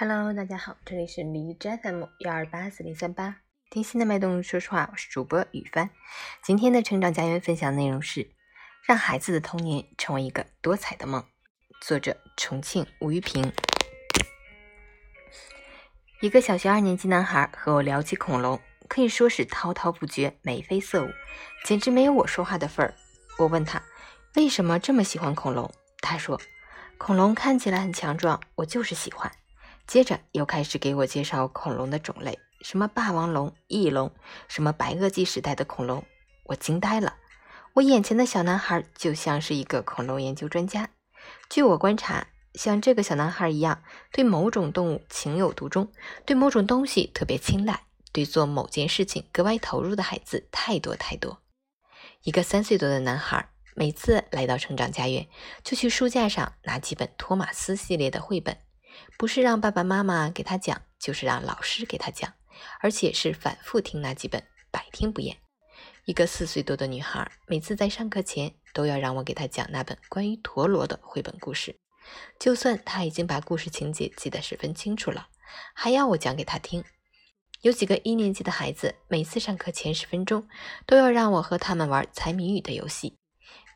Hello，大家好，这里是梨斋 FM 幺二八四零三八，听心的脉动。说实话，我是主播雨帆。今天的成长家园分享内容是：让孩子的童年成为一个多彩的梦。作者：重庆吴玉平。一个小学二年级男孩和我聊起恐龙，可以说是滔滔不绝，眉飞色舞，简直没有我说话的份儿。我问他为什么这么喜欢恐龙，他说：恐龙看起来很强壮，我就是喜欢。接着又开始给我介绍恐龙的种类，什么霸王龙、翼龙，什么白垩纪时代的恐龙，我惊呆了。我眼前的小男孩就像是一个恐龙研究专家。据我观察，像这个小男孩一样，对某种动物情有独钟，对某种东西特别青睐，对做某件事情格外投入的孩子太多太多。一个三岁多的男孩，每次来到成长家园，就去书架上拿几本托马斯系列的绘本。不是让爸爸妈妈给他讲，就是让老师给他讲，而且是反复听那几本，百听不厌。一个四岁多的女孩，每次在上课前都要让我给她讲那本关于陀螺的绘本故事，就算她已经把故事情节记得十分清楚了，还要我讲给她听。有几个一年级的孩子，每次上课前十分钟都要让我和他们玩猜谜语的游戏，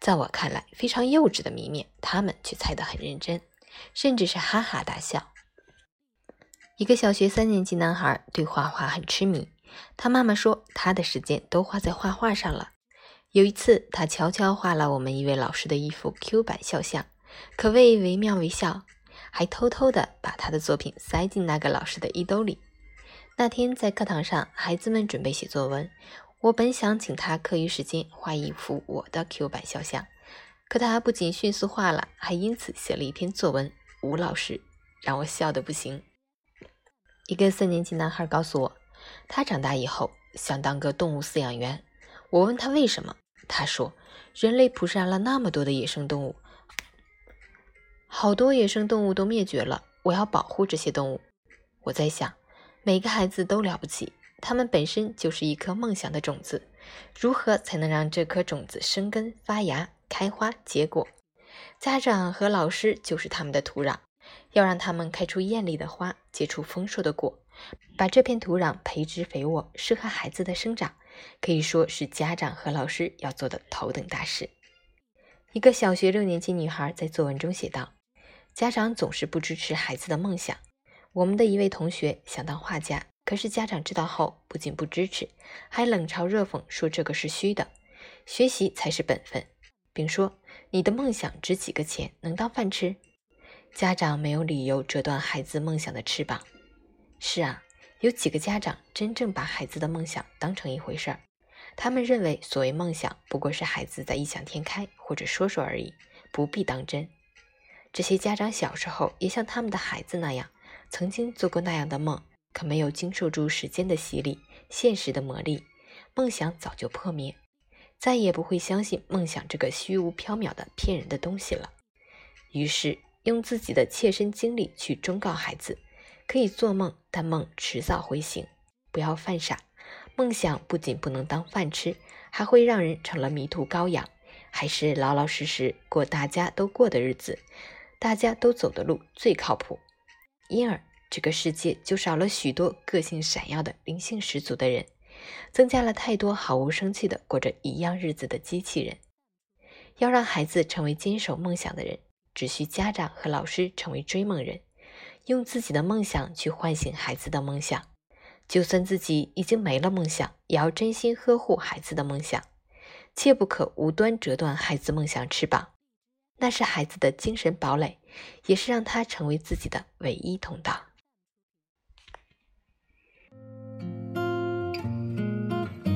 在我看来非常幼稚的谜面，他们却猜得很认真。甚至是哈哈大笑。一个小学三年级男孩对画画很痴迷，他妈妈说他的时间都花在画画上了。有一次，他悄悄画了我们一位老师的一幅 Q 版肖像，可谓惟妙惟肖，还偷偷的把他的作品塞进那个老师的衣兜里。那天在课堂上，孩子们准备写作文，我本想请他课余时间画一幅我的 Q 版肖像。可他不仅迅速画了，还因此写了一篇作文。吴老师让我笑得不行。一个四年级男孩告诉我，他长大以后想当个动物饲养员。我问他为什么，他说：“人类捕杀了那么多的野生动物，好多野生动物都灭绝了，我要保护这些动物。”我在想，每个孩子都了不起，他们本身就是一颗梦想的种子，如何才能让这颗种子生根发芽？开花结果，家长和老师就是他们的土壤，要让他们开出艳丽的花，结出丰硕的果，把这片土壤培植肥沃，适合孩子的生长，可以说是家长和老师要做的头等大事。一个小学六年级女孩在作文中写道：“家长总是不支持孩子的梦想。我们的一位同学想当画家，可是家长知道后，不仅不支持，还冷嘲热讽说这个是虚的，学习才是本分。”并说：“你的梦想值几个钱？能当饭吃？”家长没有理由折断孩子梦想的翅膀。是啊，有几个家长真正把孩子的梦想当成一回事儿？他们认为所谓梦想不过是孩子在异想天开或者说说而已，不必当真。这些家长小时候也像他们的孩子那样，曾经做过那样的梦，可没有经受住时间的洗礼、现实的磨砺，梦想早就破灭。再也不会相信梦想这个虚无缥缈的骗人的东西了。于是，用自己的切身经历去忠告孩子：可以做梦，但梦迟早会醒，不要犯傻。梦想不仅不能当饭吃，还会让人成了迷途羔羊，还是老老实实过大家都过的日子，大家都走的路最靠谱。因而，这个世界就少了许多个性闪耀的灵性十足的人。增加了太多毫无生气的过着一样日子的机器人。要让孩子成为坚守梦想的人，只需家长和老师成为追梦人，用自己的梦想去唤醒孩子的梦想。就算自己已经没了梦想，也要真心呵护孩子的梦想，切不可无端折断孩子梦想翅膀。那是孩子的精神堡垒，也是让他成为自己的唯一通道。